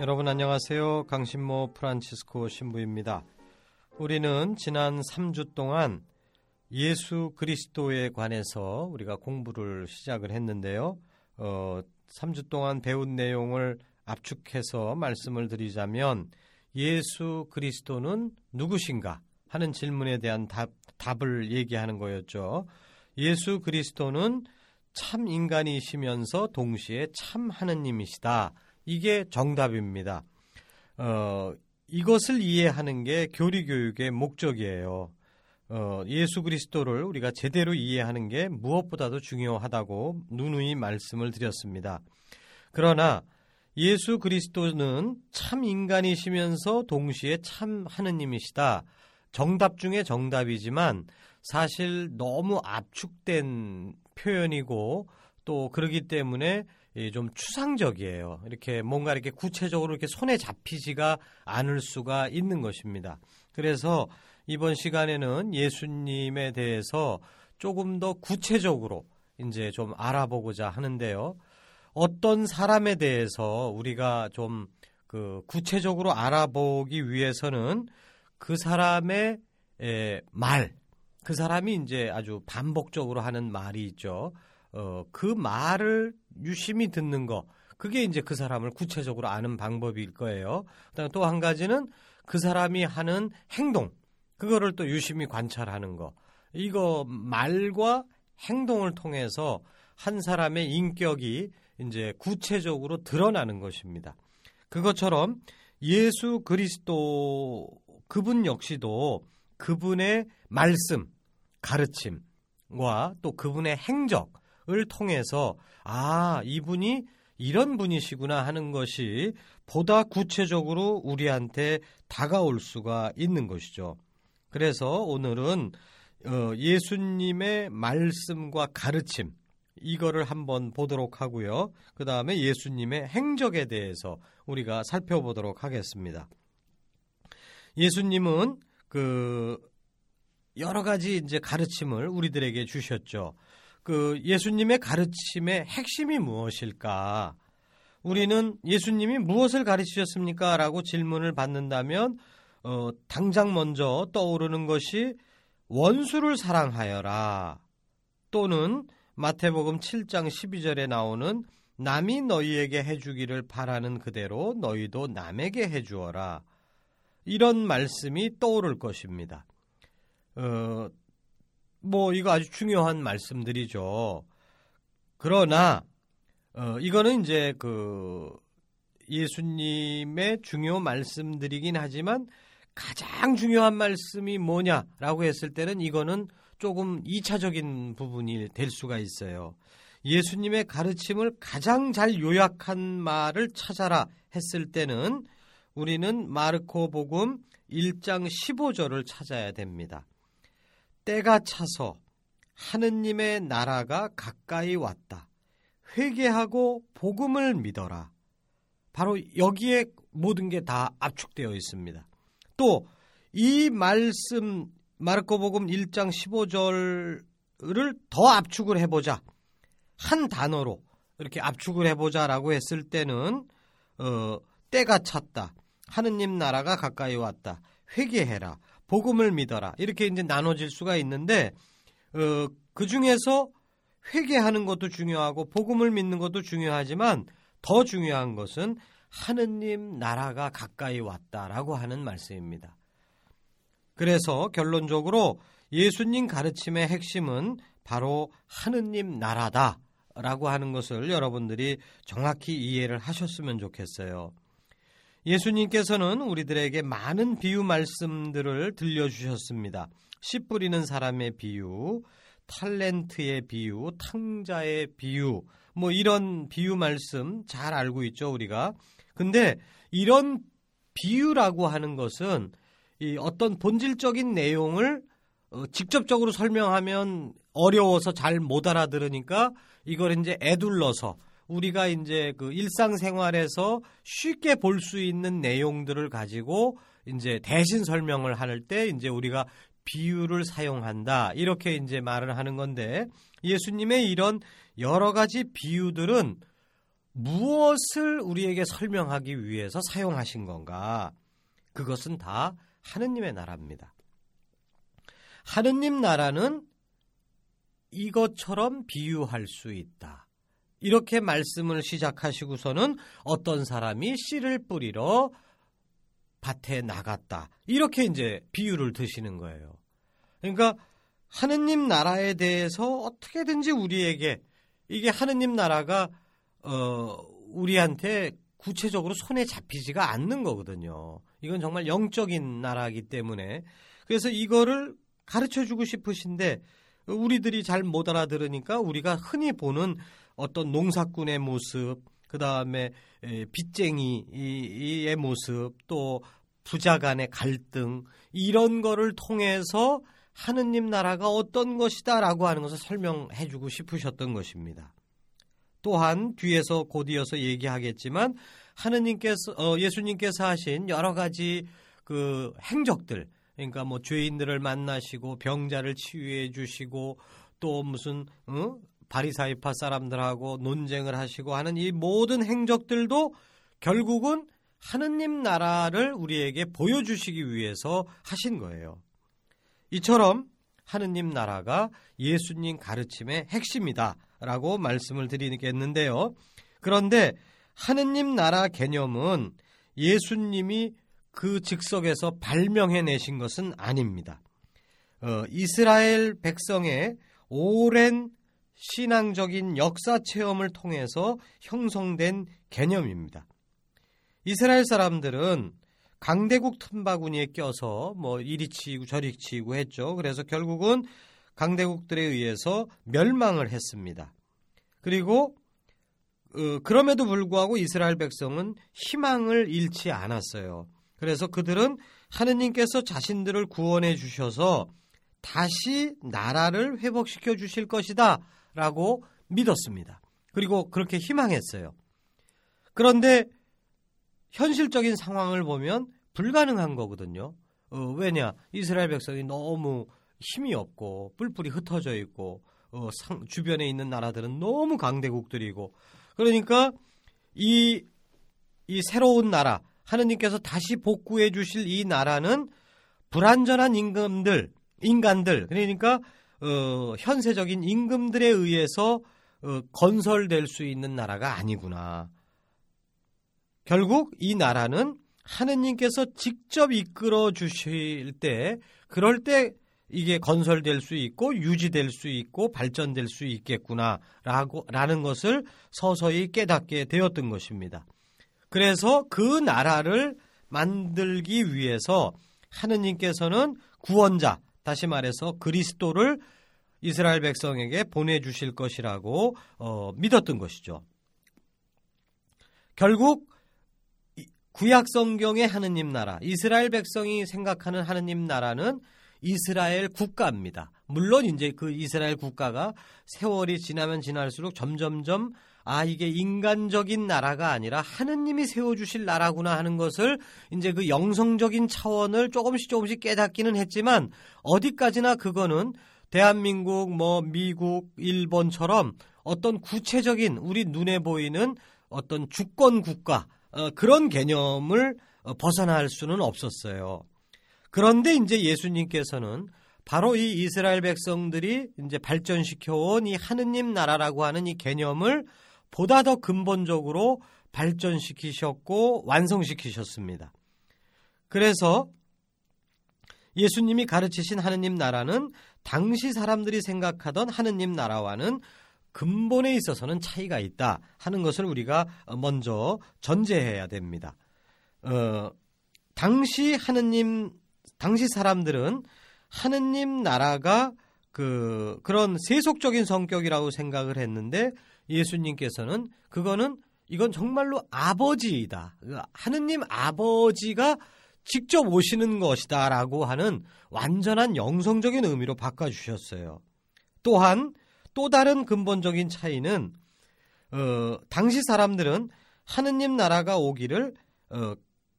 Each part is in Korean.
여러분 안녕하세요. 강신모 프란치스코 신부입니다. 우리는 지난 3주 동안 예수 그리스도에 관해서 우리가 공부를 시작을 했는데요. 어, 3주 동안 배운 내용을 압축해서 말씀을 드리자면 예수 그리스도는 누구신가 하는 질문에 대한 답, 답을 얘기하는 거였죠. 예수 그리스도는 참 인간이시면서 동시에 참 하느님이시다. 이게 정답입니다. 어, 이것을 이해하는 게 교리 교육의 목적이에요. 어, 예수 그리스도를 우리가 제대로 이해하는 게 무엇보다도 중요하다고 누누이 말씀을 드렸습니다. 그러나 예수 그리스도는 참 인간이시면서 동시에 참 하느님이시다. 정답 중에 정답이지만 사실 너무 압축된 표현이고 또 그러기 때문에 좀 추상적이에요. 이렇게 뭔가 이렇게 구체적으로 이렇게 손에 잡히지가 않을 수가 있는 것입니다. 그래서 이번 시간에는 예수님에 대해서 조금 더 구체적으로 이제 좀 알아보고자 하는데요. 어떤 사람에 대해서 우리가 좀 그 구체적으로 알아보기 위해서는 그 사람의 말, 그 사람이 이제 아주 반복적으로 하는 말이 있죠. 어, 그 말을 유심히 듣는 거, 그게 이제 그 사람을 구체적으로 아는 방법일 거예요. 그다음 또한 가지는 그 사람이 하는 행동, 그거를 또 유심히 관찰하는 거. 이거 말과 행동을 통해서 한 사람의 인격이 이제 구체적으로 드러나는 것입니다. 그것처럼 예수 그리스도 그분 역시도 그분의 말씀, 가르침과 또 그분의 행적을 통해서 아, 이분이 이런 분이시구나 하는 것이 보다 구체적으로 우리한테 다가올 수가 있는 것이죠. 그래서 오늘은 어, 예수님의 말씀과 가르침 이거를 한번 보도록 하고요. 그 다음에 예수님의 행적에 대해서 우리가 살펴보도록 하겠습니다. 예수님은 그 여러 가지 이제 가르침을 우리들에게 주셨죠. 그 예수님의 가르침의 핵심이 무엇일까? 우리는 예수님이 무엇을 가르치셨습니까? 라고 질문을 받는다면 어, 당장 먼저 떠오르는 것이 원수를 사랑하여라 또는 마태복음 7장 12절에 나오는 남이 너희에게 해주기를 바라는 그대로 너희도 남에게 해주어라 이런 말씀이 떠오를 것입니다. 어, 뭐 이거 아주 중요한 말씀들이죠. 그러나 어, 이거는 이제 그 예수님의 중요 말씀들이긴 하지만 가장 중요한 말씀이 뭐냐라고 했을 때는 이거는 조금 2차적인 부분이 될 수가 있어요. 예수님의 가르침을 가장 잘 요약한 말을 찾아라 했을 때는 우리는 마르코 복음 1장 15절을 찾아야 됩니다. 때가 차서 하느님의 나라가 가까이 왔다. 회개하고 복음을 믿어라. 바로 여기에 모든 게 다 압축되어 있습니다. 또 이 말씀 마르코복음 1장 15절을 더 압축을 해보자. 한 단어로 이렇게 압축을 해보자라고 했을 때는 어, 때가 찼다. 하느님 나라가 가까이 왔다. 회개해라. 복음을 믿어라. 이렇게 이제 나눠질 수가 있는데 어, 그 중에서 회개하는 것도 중요하고 복음을 믿는 것도 중요하지만 더 중요한 것은 하느님 나라가 가까이 왔다라고 하는 말씀입니다. 그래서 결론적으로 예수님 가르침의 핵심은 바로 하느님 나라다라고 하는 것을 여러분들이 정확히 이해를 하셨으면 좋겠어요. 예수님께서는 우리들에게 많은 비유 말씀들을 들려주셨습니다. 씨 뿌리는 사람의 비유, 탤런트의 비유, 탕자의 비유, 뭐 이런 비유 말씀 잘 알고 있죠, 우리가. 근데 이런 비유라고 하는 것은 이 어떤 본질적인 내용을 어, 직접적으로 설명하면 어려워서 잘 못 알아들으니까 이걸 이제 애둘러서 우리가 이제 그 일상생활에서 쉽게 볼 수 있는 내용들을 가지고 이제 대신 설명을 할 때 이제 우리가 비유를 사용한다. 이렇게 이제 말을 하는 건데 예수님의 이런 여러 가지 비유들은 무엇을 우리에게 설명하기 위해서 사용하신 건가? 그것은 다 하느님의 나라입니다. 하느님 나라는 이것처럼 비유할 수 있다. 이렇게 말씀을 시작하시고서는 어떤 사람이 씨를 뿌리러 밭에 나갔다. 이렇게 이제 비유를 드시는 거예요. 그러니까 하느님 나라에 대해서 어떻게든지 우리에게 이게 하느님 나라가 어 우리한테 구체적으로 손에 잡히지가 않는 거거든요. 이건 정말 영적인 나라이기 때문에 그래서 이거를 가르쳐 주고 싶으신데 우리들이 잘 못 알아들으니까 우리가 흔히 보는 어떤 농사꾼의 모습, 그 다음에 빚쟁이의 모습, 또 부자 간의 갈등, 이런 거를 통해서 하느님 나라가 어떤 것이다라고 하는 것을 설명해 주고 싶으셨던 것입니다. 또한 뒤에서 곧 이어서 얘기하겠지만 하느님께서 어, 예수님께서 하신 여러 가지 그 행적들 그러니까 뭐 죄인들을 만나시고 병자를 치유해 주시고 또 무슨 어? 바리사이파 사람들하고 논쟁을 하시고 하는 이 모든 행적들도 결국은 하느님 나라를 우리에게 보여주시기 위해서 하신 거예요. 이처럼 하느님 나라가 예수님 가르침의 핵심이다 라고 말씀을 드리겠는데요. 그런데 하느님 나라 개념은 예수님이 그 즉석에서 발명해 내신 것은 아닙니다. 어, 이스라엘 백성의 오랜 신앙적인 역사 체험을 통해서 형성된 개념입니다. 이스라엘 사람들은 강대국 틈바구니에 껴서 뭐 이리 치고 저리 치고 했죠. 그래서 결국은 강대국들에 의해서 멸망을 했습니다. 그리고 어, 그럼에도 불구하고 이스라엘 백성은 희망을 잃지 않았어요. 그래서 그들은 하느님께서 자신들을 구원해 주셔서 다시 나라를 회복시켜 주실 것이다 라고 믿었습니다. 그리고 그렇게 희망했어요. 그런데 현실적인 상황을 보면 불가능한 거거든요. 어, 왜냐? 이스라엘 백성이 너무 힘이 없고 뿔뿔이 흩어져 있고 어, 상, 주변에 있는 나라들은 너무 강대국들이고 그러니까 이, 이 새로운 나라 하느님께서 다시 복구해 주실 이 나라는 불완전한 임금들 인간들 그러니까 어, 현세적인 임금들에 의해서 어, 건설될 수 있는 나라가 아니구나. 결국 이 나라는 하느님께서 직접 이끌어 주실 때 그럴 때 이게 건설될 수 있고 유지될 수 있고 발전될 수 있겠구나라고 라는 것을 서서히 깨닫게 되었던 것입니다. 그래서 그 나라를 만들기 위해서 하느님께서는 구원자 다시 말해서 그리스도를 이스라엘 백성에게 보내주실 것이라고 어, 믿었던 것이죠. 결국 구약 성경의 하느님 나라, 이스라엘 백성이 생각하는 하느님 나라는 이스라엘 국가입니다. 물론 이제 그 이스라엘 국가가 세월이 지나면 지날수록 점점점 아 이게 인간적인 나라가 아니라 하느님이 세워주실 나라구나 하는 것을 이제 그 영성적인 차원을 조금씩 조금씩 깨닫기는 했지만 어디까지나 그거는 대한민국 뭐 미국 일본처럼 어떤 구체적인 우리 눈에 보이는 어떤 주권 국가 어, 그런 개념을 어, 벗어날 수는 없었어요. 그런데 이제 예수님께서는 바로 이 이스라엘 백성들이 이제 발전시켜 온 이 하느님 나라라고 하는 이 개념을 보다 더 근본적으로 발전시키셨고 완성시키셨습니다. 그래서 예수님이 가르치신 하느님 나라는 당시 사람들이 생각하던 하느님 나라와는 근본에 있어서는 차이가 있다 하는 것을 우리가 먼저 전제해야 됩니다. 어, 당시 하느님, 당시 사람들은 하느님 나라가 그, 그런 세속적인 성격이라고 생각을 했는데 예수님께서는 그거는 이건 정말로 아버지이다. 하느님 아버지가 직접 오시는 것이다라고 하는 완전한 영성적인 의미로 바꿔 주셨어요. 또한 또 다른 근본적인 차이는 어, 당시 사람들은 하느님 나라가 오기를 어,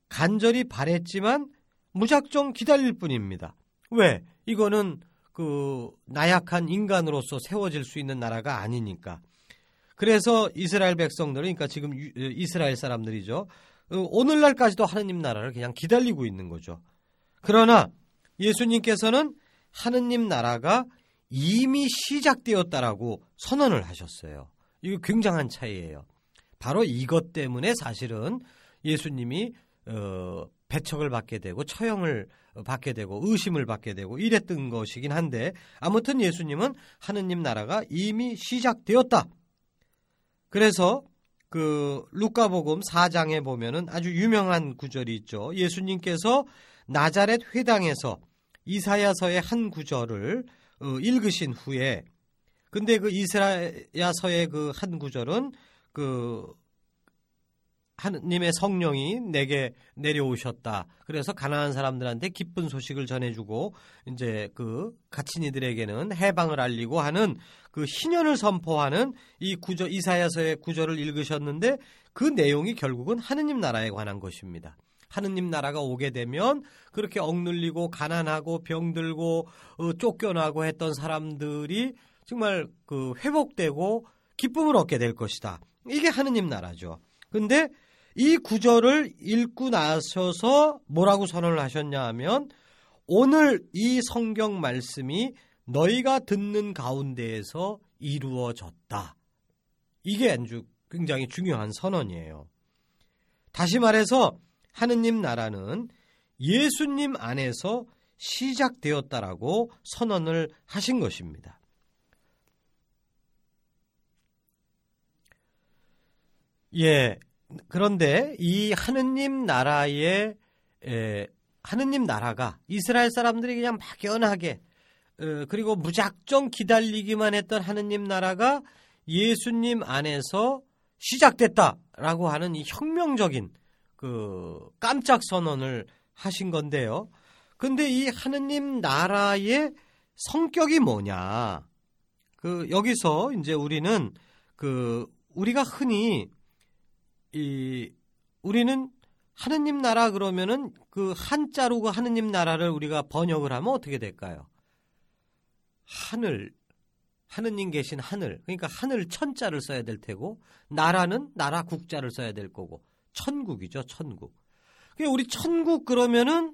간절히 바랬지만 무작정 기다릴 뿐입니다. 왜? 이거는 그 나약한 인간으로서 세워질 수 있는 나라가 아니니까. 그래서 이스라엘 백성들은 그러니까 지금 이스라엘 사람들이죠. 어, 오늘날까지도 하느님 나라를 그냥 기다리고 있는 거죠. 그러나 예수님께서는 하느님 나라가 이미 시작되었다라고 선언을 하셨어요. 이거 굉장한 차이예요. 바로 이것 때문에 사실은 예수님이 어, 배척을 받게 되고 처형을 받게 되고 의심을 받게 되고 이랬던 것이긴 한데 아무튼 예수님은 하느님 나라가 이미 시작되었다. 그래서 그 루카복음 4장에 보면은 아주 유명한 구절이 있죠. 예수님께서 나자렛 회당에서 이사야서의 한 구절을 어, 읽으신 후에 근데 그 이사야서의 그 한 구절은 그 하느님의 성령이 내게 내려오셨다. 그래서 가난한 사람들한테 기쁜 소식을 전해주고 이제 그 가친이들에게는 해방을 알리고 하는 그 희년을 선포하는 이 구절 이사야서의 구절을 읽으셨는데 그 내용이 결국은 하느님 나라에 관한 것입니다. 하느님 나라가 오게 되면 그렇게 억눌리고 가난하고 병들고 어, 쫓겨나고 했던 사람들이 정말 그 회복되고 기쁨을 얻게 될 것이다. 이게 하느님 나라죠. 근데 이 구절을 읽고 나셔서 뭐라고 선언을 하셨냐 하면 오늘 이 성경 말씀이 너희가 듣는 가운데에서 이루어졌다. 이게 아주 굉장히 중요한 선언이에요. 다시 말해서 하느님 나라는 예수님 안에서 시작되었다라고 선언을 하신 것입니다. 예, 그런데 이 하느님 나라의 에, 하느님 나라가 이스라엘 사람들이 그냥 막연하게 어, 그리고 무작정 기다리기만 했던 하느님 나라가 예수님 안에서 시작됐다라고 하는 이 혁명적인 그 깜짝 선언을 하신 건데요. 근데 이 하느님 나라의 성격이 뭐냐? 그 여기서 이제 우리는 그 우리가 흔히 이 우리는 하느님 나라 그러면은 그 한자로 그 하느님 나라를 우리가 번역을 하면 어떻게 될까요? 하늘 하느님 계신 하늘 그러니까 하늘 천자를 써야 될 테고 나라는 나라 국자를 써야 될 거고 천국이죠 천국. 그러니까 우리 천국 그러면은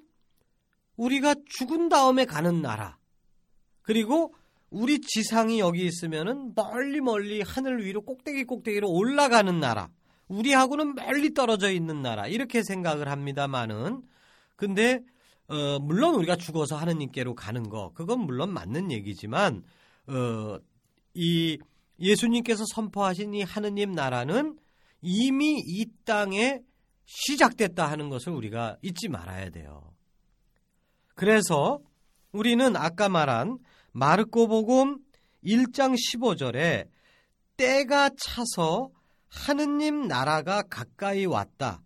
우리가 죽은 다음에 가는 나라 그리고 우리 지상이 여기 있으면은 멀리 멀리 하늘 위로 꼭대기 꼭대기로 올라가는 나라 우리하고는 멀리 떨어져 있는 나라 이렇게 생각을 합니다만은 근데 어, 물론 우리가 죽어서 하느님께로 가는 거 그건 물론 맞는 얘기지만 어, 이 예수님께서 선포하신 이 하느님 나라는 이미 이 땅에 시작됐다 하는 것을 우리가 잊지 말아야 돼요. 그래서 우리는 아까 말한 마르코 복음 1장 15절에 때가 차서 하느님 나라가 가까이 왔다.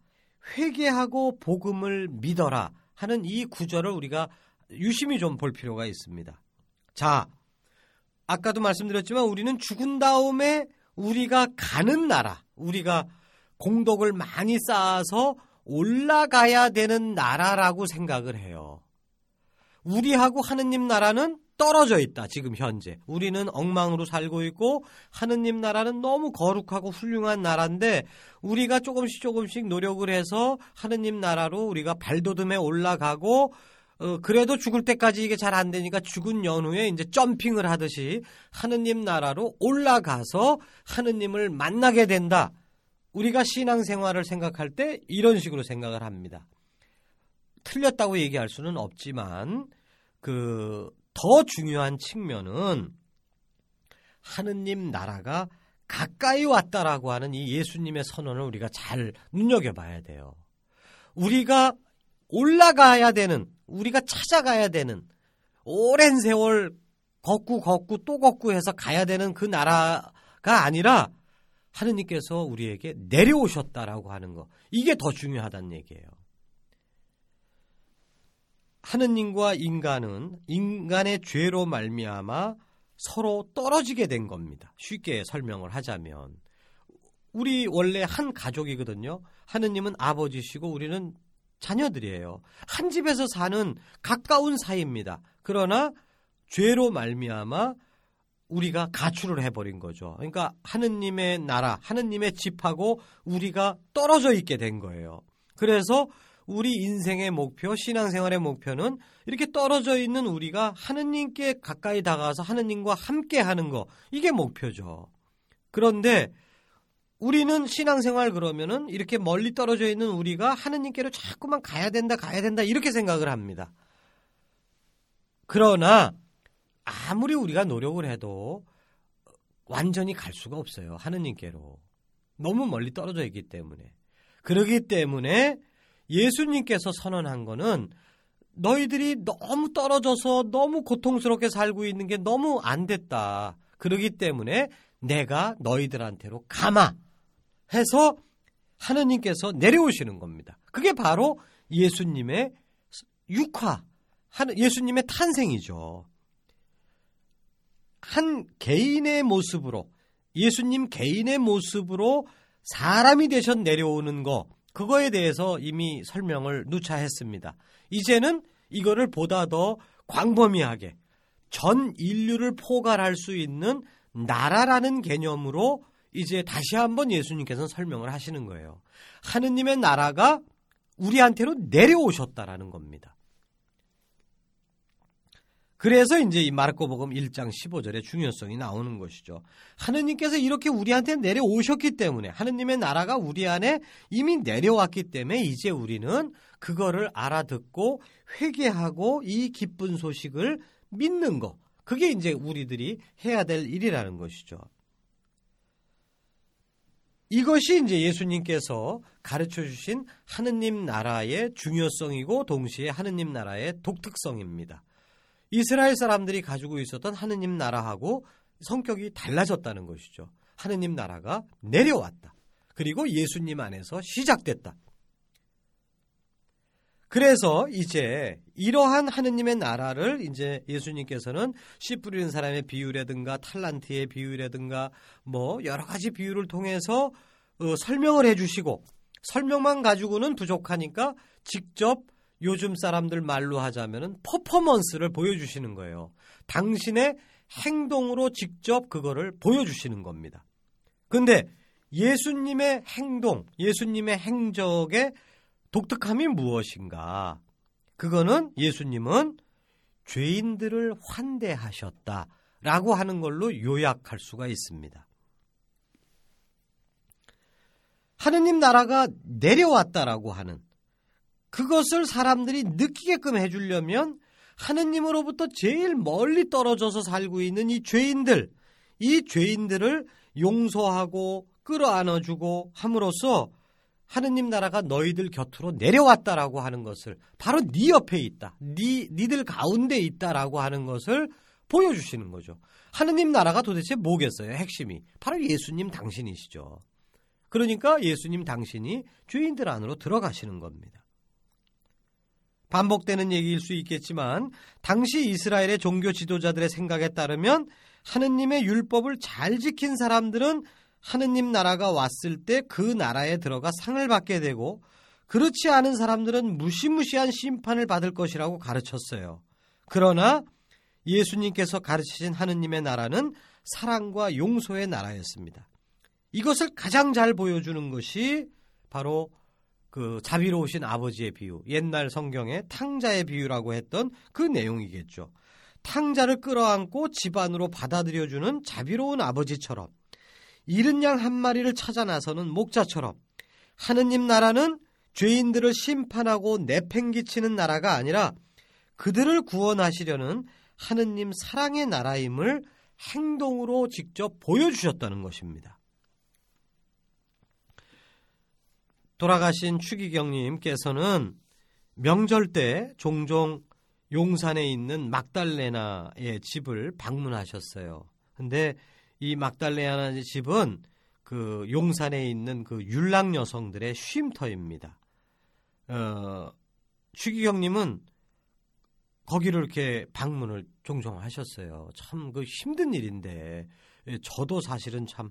회개하고 복음을 믿어라 하는 이 구절을 우리가 유심히 좀 볼 필요가 있습니다. 자, 아까도 말씀드렸지만 우리는 죽은 다음에 우리가 가는 나라, 우리가 공덕을 많이 쌓아서 올라가야 되는 나라라고 생각을 해요. 우리하고 하느님 나라는 떨어져 있다. 지금 현재 우리는 엉망으로 살고 있고 하느님 나라는 너무 거룩하고 훌륭한 나라인데 우리가 조금씩 조금씩 노력을 해서 하느님 나라로 우리가 발돋움에 올라가고 어, 그래도 죽을 때까지 이게 잘 안 되니까 죽은 연후에 이제 점핑을 하듯이 하느님 나라로 올라가서 하느님을 만나게 된다. 우리가 신앙생활을 생각할 때 이런 식으로 생각을 합니다. 틀렸다고 얘기할 수는 없지만 그 더 중요한 측면은 하느님 나라가 가까이 왔다라고 하는 이 예수님의 선언을 우리가 잘 눈여겨봐야 돼요. 우리가 올라가야 되는, 우리가 찾아가야 되는, 오랜 세월 걷고 걷고 또 걷고 해서 가야 되는 그 나라가 아니라 하느님께서 우리에게 내려오셨다라고 하는 거. 이게 더 중요하다는 얘기예요. 하느님과 인간은 인간의 죄로 말미암아 서로 떨어지게 된 겁니다. 쉽게 설명을 하자면 우리 원래 한 가족이거든요. 하느님은 아버지시고 우리는 자녀들이에요. 한 집에서 사는 가까운 사이입니다. 그러나 죄로 말미암아 우리가 가출을 해버린 거죠. 그러니까 하느님의 나라, 하느님의 집하고 우리가 떨어져 있게 된 거예요. 그래서 우리 인생의 목표, 신앙생활의 목표는 이렇게 떨어져 있는 우리가 하느님께 가까이 다가와서 하느님과 함께 하는 거, 이게 목표죠. 그런데 우리는 신앙생활 그러면은 이렇게 멀리 떨어져 있는 우리가 하느님께로 자꾸만 가야 된다, 가야 된다, 이렇게 생각을 합니다. 그러나 아무리 우리가 노력을 해도 완전히 갈 수가 없어요. 하느님께로. 너무 멀리 떨어져 있기 때문에. 그러기 때문에 예수님께서 선언한 거는 너희들이 너무 떨어져서 너무 고통스럽게 살고 있는 게 너무 안 됐다. 그러기 때문에 내가 너희들한테로 가마 해서 하느님께서 내려오시는 겁니다. 그게 바로 예수님의 육화, 예수님의 탄생이죠. 한 개인의 모습으로 예수님 개인의 모습으로 사람이 되셔 내려오는 거 그거에 대해서 이미 설명을 누차 했습니다. 이제는 이거를 보다 더 광범위하게 전 인류를 포괄할 수 있는 나라라는 개념으로 이제 다시 한번 예수님께서는 설명을 하시는 거예요. 하느님의 나라가 우리한테로 내려오셨다라는 겁니다. 그래서 이제 이 마르코복음 1장 15절의 중요성이 나오는 것이죠. 하느님께서 이렇게 우리한테 내려오셨기 때문에 하느님의 나라가 우리 안에 이미 내려왔기 때문에 이제 우리는 그거를 알아듣고 회개하고 이 기쁜 소식을 믿는 거. 그게 이제 우리들이 해야 될 일이라는 것이죠. 이것이 이제 예수님께서 가르쳐 주신 하느님 나라의 중요성이고 동시에 하느님 나라의 독특성입니다. 이스라엘 사람들이 가지고 있었던 하느님 나라하고 성격이 달라졌다는 것이죠. 하느님 나라가 내려왔다. 그리고 예수님 안에서 시작됐다. 그래서 이제 이러한 하느님의 나라를 이제 예수님께서는 씨 뿌리는 사람의 비유라든가 탈란트의 비유라든가 뭐 여러 가지 비유를 통해서 어, 설명을 해주시고 설명만 가지고는 부족하니까 직접 요즘 사람들 말로 하자면은 퍼포먼스를 보여주시는 거예요. 당신의 행동으로 직접 그거를 보여주시는 겁니다. 근데 예수님의 행동, 예수님의 행적의 독특함이 무엇인가? 그거는 예수님은 죄인들을 환대하셨다 라고 하는 걸로 요약할 수가 있습니다. 하느님 나라가 내려왔다라고 하는 그것을 사람들이 느끼게끔 해주려면 하느님으로부터 제일 멀리 떨어져서 살고 있는 이 죄인들, 이 죄인들을 용서하고 끌어안아주고 함으로써 하느님 나라가 너희들 곁으로 내려왔다라고 하는 것을 바로 네 옆에 있다, 네 니들 가운데 있다라고 하는 것을 보여주시는 거죠. 하느님 나라가 도대체 뭐겠어요? 핵심이 바로 예수님 당신이시죠. 그러니까 예수님 당신이 죄인들 안으로 들어가시는 겁니다. 반복되는 얘기일 수 있겠지만 당시 이스라엘의 종교 지도자들의 생각에 따르면 하느님의 율법을 잘 지킨 사람들은 하느님 나라가 왔을 때 그 나라에 들어가 상을 받게 되고 그렇지 않은 사람들은 무시무시한 심판을 받을 것이라고 가르쳤어요. 그러나 예수님께서 가르치신 하느님의 나라는 사랑과 용서의 나라였습니다. 이것을 가장 잘 보여주는 것이 바로 그 자비로우신 아버지의 비유, 옛날 성경의 탕자의 비유라고 했던 그 내용이겠죠. 탕자를 끌어안고 집안으로 받아들여주는 자비로운 아버지처럼 잃은 양한 마리를 찾아 나서는 목자처럼 하느님 나라는 죄인들을 심판하고 내팽기치는 나라가 아니라 그들을 구원하시려는 하느님 사랑의 나라임을 행동으로 직접 보여주셨다는 것입니다. 돌아가신 추기경님께서는 명절 때 종종 용산에 있는 막달레나의 집을 방문하셨어요. 근데 이 막달레나의 집은 그 용산에 있는 그 율랑 여성들의 쉼터입니다. 어, 추기경님은 거기를 이렇게 방문을 종종 하셨어요. 참 그 힘든 일인데 예, 저도 사실은 참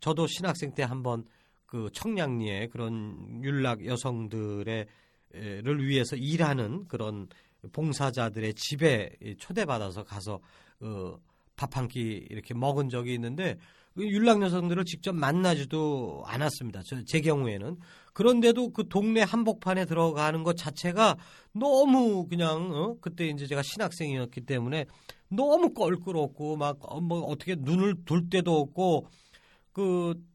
저도 신학생 때 한번 그 청량리에 그런 율락 여성들의 를 위해서 일하는 그런 봉사자들의 집에 초대받아서 가서 어, 밥한 끼 이렇게 먹은 적이 있는데 그 율락 여성들을 직접 만나지도 않았습니다. 저, 제 경우에는 그런데도 그 동네 한복판에 들어가는 것 자체가 너무 그냥 어? 그때 이제 제가 신학생이었기 때문에 너무 껄끄럽고 막 뭐 어떻게 눈을 둘 데도 없고 그 어?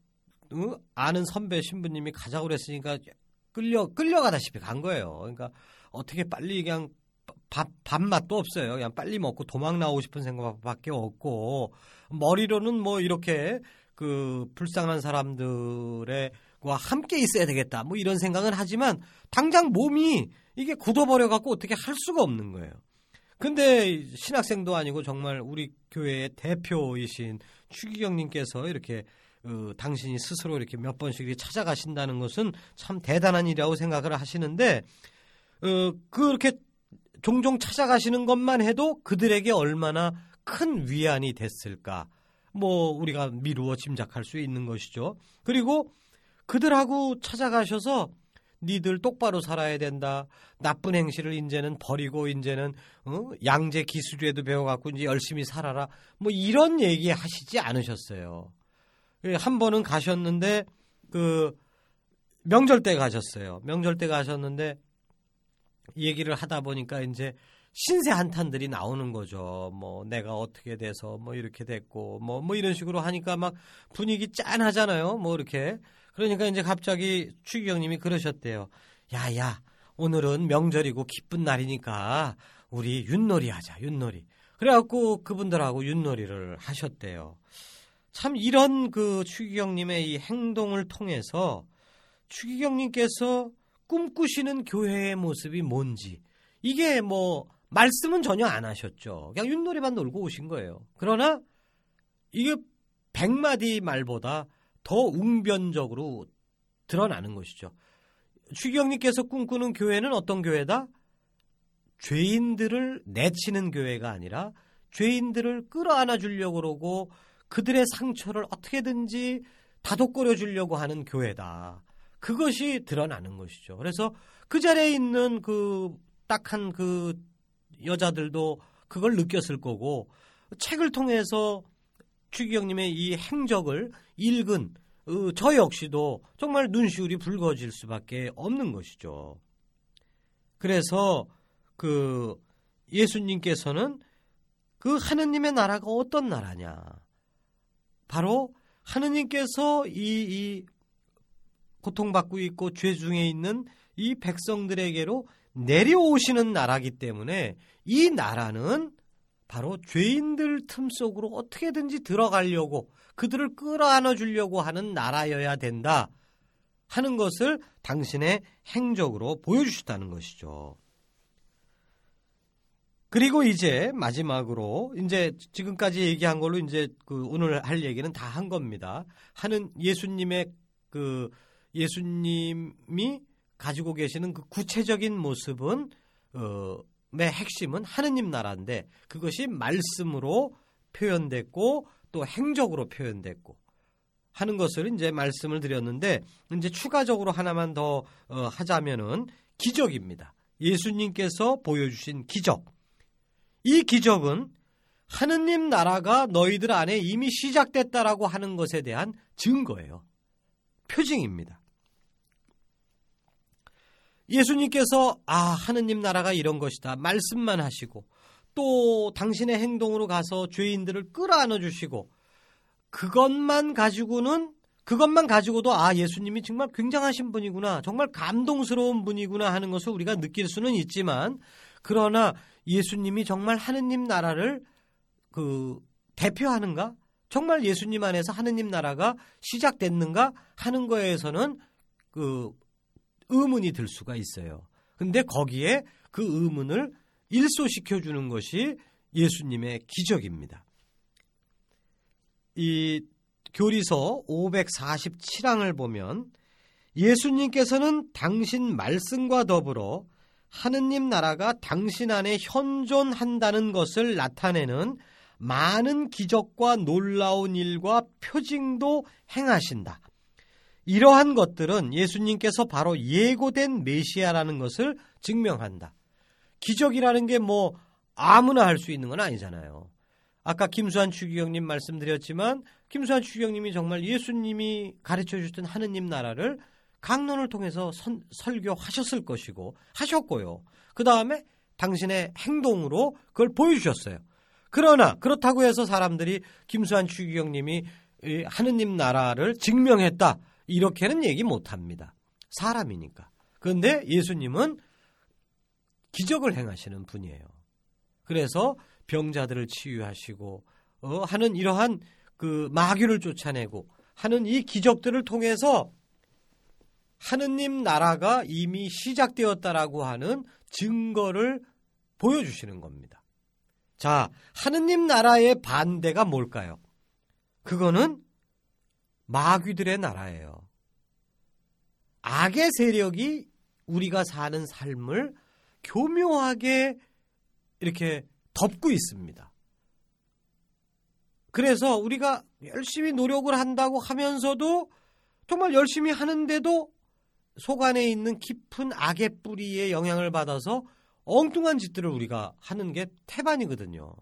아는 선배 신부님이 가자고 그랬으니까 끌려 끌려가다시피 간 거예요. 그러니까 어떻게 빨리 그냥 밥 밥맛도 없어요. 그냥 빨리 먹고 도망 나오고 싶은 생각밖에 없고 머리로는 뭐 이렇게 그 불쌍한 사람들의 과 함께 있어야 되겠다. 뭐 이런 생각은 하지만 당장 몸이 이게 굳어버려 갖고 어떻게 할 수가 없는 거예요. 근데 신학생도 아니고 정말 우리 교회의 대표이신 추기경님께서 이렇게 어, 당신이 스스로 이렇게 몇 번씩 찾아가신다는 것은 참 대단한 일이라고 생각을 하시는데 어, 그렇게 종종 찾아가시는 것만 해도 그들에게 얼마나 큰 위안이 됐을까 뭐 우리가 미루어 짐작할 수 있는 것이죠. 그리고 그들하고 찾아가셔서 니들 똑바로 살아야 된다. 나쁜 행실을 이제는 버리고 이제는 어? 양재 기술에도 배워갖고 이제 열심히 살아라. 뭐 이런 얘기 하시지 않으셨어요. 예, 한 번은 가셨는데 그 명절 때 가셨어요. 명절 때 가셨는데 얘기를 하다 보니까 이제 신세 한탄들이 나오는 거죠. 뭐 내가 어떻게 돼서 뭐 이렇게 됐고 뭐뭐 뭐 이런 식으로 하니까 막 분위기 짠하잖아요. 뭐 이렇게 그러니까 이제 갑자기 추기경님이 그러셨대요. 야야 오늘은 명절이고 기쁜 날이니까 우리 윷놀이 하자 윷놀이. 그래갖고 그분들하고 윷놀이를 하셨대요. 참 이런 그 추기경님의 이 행동을 통해서 추기경님께서 꿈꾸시는 교회의 모습이 뭔지 이게 뭐 말씀은 전혀 안 하셨죠. 그냥 윷놀이만 놀고 오신 거예요. 그러나 이게 백마디 말보다 더 웅변적으로 드러나는 것이죠. 추기경님께서 꿈꾸는 교회는 어떤 교회다? 죄인들을 내치는 교회가 아니라 죄인들을 끌어안아 주려고 그러고 그들의 상처를 어떻게든지 다독거려 주려고 하는 교회다. 그것이 드러나는 것이죠. 그래서 그 자리에 있는 그 딱한 그 여자들도 그걸 느꼈을 거고 책을 통해서 추기경님의 이 행적을 읽은 어, 저 역시도 정말 눈시울이 붉어질 수밖에 없는 것이죠. 그래서 그 예수님께서는 그 하느님의 나라가 어떤 나라냐? 바로 하느님께서 이, 이 고통받고 있고 죄 중에 있는 이 백성들에게로 내려오시는 나라기 때문에 이 나라는 바로 죄인들 틈 속으로 어떻게든지 들어가려고 그들을 끌어안아 주려고 하는 나라여야 된다 하는 것을 당신의 행적으로 보여주셨다는 것이죠. 그리고 이제 마지막으로 이제 지금까지 얘기한 걸로 이제 그 오늘 할 얘기는 다 한 겁니다. 하는 예수님의 그 예수님이 가지고 계시는 그 구체적인 모습은 어, 의 핵심은 하느님 나라인데 그것이 말씀으로 표현됐고 또 행적으로 표현됐고 하는 것을 이제 말씀을 드렸는데 이제 추가적으로 하나만 더 어, 하자면은 기적입니다. 예수님께서 보여주신 기적. 이 기적은 하느님 나라가 너희들 안에 이미 시작됐다라고 하는 것에 대한 증거예요. 표징입니다. 예수님께서 아 하느님 나라가 이런 것이다 말씀만 하시고 또 당신의 행동으로 가서 죄인들을 끌어안아 주시고 그것만 가지고는 그것만 가지고도 아 예수님이 정말 굉장하신 분이구나 정말 감동스러운 분이구나 하는 것을 우리가 느낄 수는 있지만 그러나 예수님이 정말 하느님 나라를 그 대표하는가 정말 예수님 안에서 하느님 나라가 시작됐는가 하는 거에서는 그 의문이 들 수가 있어요. 근데 거기에 그 의문을 일소시켜 주는 것이 예수님의 기적입니다. 이 교리서 547항을 보면 예수님께서는 당신 말씀과 더불어 하느님 나라가 당신 안에 현존한다는 것을 나타내는 많은 기적과 놀라운 일과 표징도 행하신다. 이러한 것들은 예수님께서 바로 예고된 메시아라는 것을 증명한다. 기적이라는 게 뭐 아무나 할 수 있는 건 아니잖아요. 아까 김수환 추기경님 말씀드렸지만 김수환 추기경님이 정말 예수님이 가르쳐 주셨던 하느님 나라를 강론을 통해서 선, 설교하셨을 것이고 하셨고요. 그 다음에 당신의 행동으로 그걸 보여주셨어요. 그러나 그렇다고 해서 사람들이 김수환 추기경님이 하느님 나라를 증명했다 이렇게는 얘기 못합니다. 사람이니까. 그런데 예수님은 기적을 행하시는 분이에요. 그래서 병자들을 치유하시고 어, 하는 이러한 그 마귀를 쫓아내고 하는 이 기적들을 통해서 하느님 나라가 이미 시작되었다라고 하는 증거를 보여주시는 겁니다. 자, 하느님 나라의 반대가 뭘까요? 그거는 마귀들의 나라예요. 악의 세력이 우리가 사는 삶을 교묘하게 이렇게 덮고 있습니다. 그래서 우리가 열심히 노력을 한다고 하면서도 정말 열심히 하는데도 속 안에 있는 깊은 악의 뿌리의 영향을 받아서 엉뚱한 짓들을 우리가 하는 게 태반이거든요.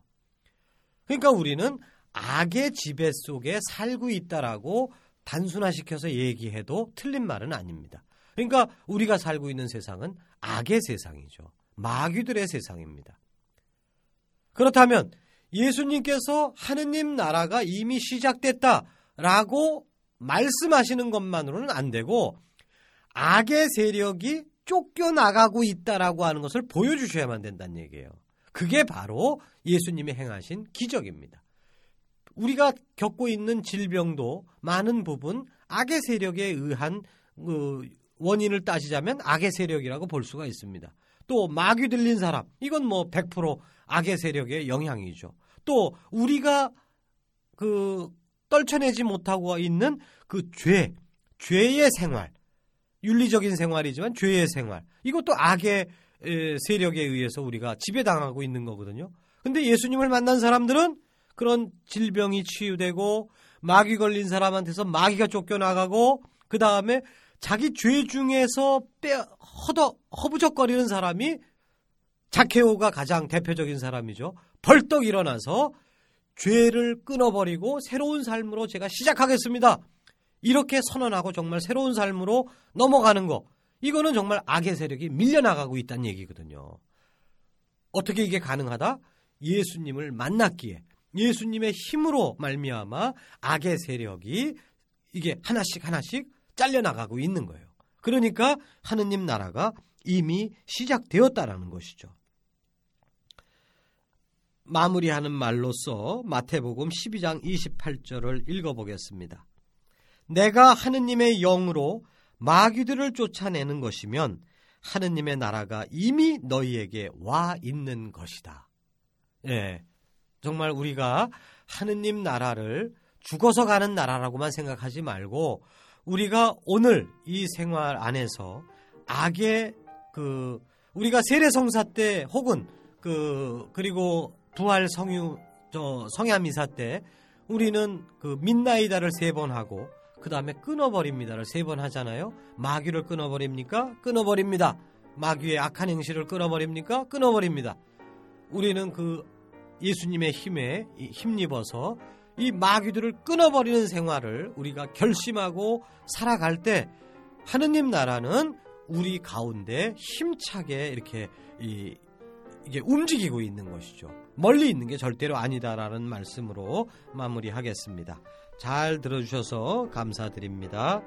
그러니까 우리는 악의 지배 속에 살고 있다라고 단순화시켜서 얘기해도 틀린 말은 아닙니다. 그러니까 우리가 살고 있는 세상은 악의 세상이죠. 마귀들의 세상입니다. 그렇다면 예수님께서 하느님 나라가 이미 시작됐다라고 말씀하시는 것만으로는 안 되고 악의 세력이 쫓겨나가고 있다라고 하는 것을 보여주셔야만 된다는 얘기예요. 그게 바로 예수님이 행하신 기적입니다. 우리가 겪고 있는 질병도 많은 부분 악의 세력에 의한 그 원인을 따지자면 악의 세력이라고 볼 수가 있습니다. 또 마귀 들린 사람 이건 뭐 100% 악의 세력의 영향이죠. 또 우리가 그 떨쳐내지 못하고 있는 그 죄, 죄의 생활, 윤리적인 생활이지만 죄의 생활 이것도 악의 세력에 의해서 우리가 지배당하고 있는 거거든요. 근데 예수님을 만난 사람들은 그런 질병이 치유되고 마귀 걸린 사람한테서 마귀가 쫓겨나가고 그 다음에 자기 죄 중에서 빼 허더 허부적거리는 사람이 자케오가 가장 대표적인 사람이죠. 벌떡 일어나서 죄를 끊어버리고 새로운 삶으로 제가 시작하겠습니다. 이렇게 선언하고 정말 새로운 삶으로 넘어가는 거. 이거는 정말 악의 세력이 밀려나가고 있다는 얘기거든요. 어떻게 이게 가능하다? 예수님을 만났기에 예수님의 힘으로 말미암아 악의 세력이 이게 하나씩 하나씩 잘려나가고 있는 거예요. 그러니까 하느님 나라가 이미 시작되었다라는 것이죠. 마무리하는 말로써 마태복음 12장 28절을 읽어보겠습니다. 내가 하느님의 영으로 마귀들을 쫓아내는 것이면 하느님의 나라가 이미 너희에게 와 있는 것이다. 예. 정말 우리가 하느님 나라를 죽어서 가는 나라라고만 생각하지 말고 우리가 오늘 이 생활 안에서 악의 그 우리가 세례성사 때 혹은 그 그리고 부활 성유 저 성야 미사 때 우리는 그 민나이다를 세 번 하고 그 다음에 끊어버립니다를 세 번 하잖아요. 마귀를 끊어버립니까? 끊어버립니다. 마귀의 악한 행실을 끊어버립니까? 끊어버립니다. 우리는 그 예수님의 힘에 힘입어서 이 마귀들을 끊어버리는 생활을 우리가 결심하고 살아갈 때 하느님 나라는 우리 가운데 힘차게 이렇게 이, 이게 움직이고 있는 것이죠. 멀리 있는 게 절대로 아니다라는 말씀으로 마무리하겠습니다. 잘 들어주셔서 감사드립니다.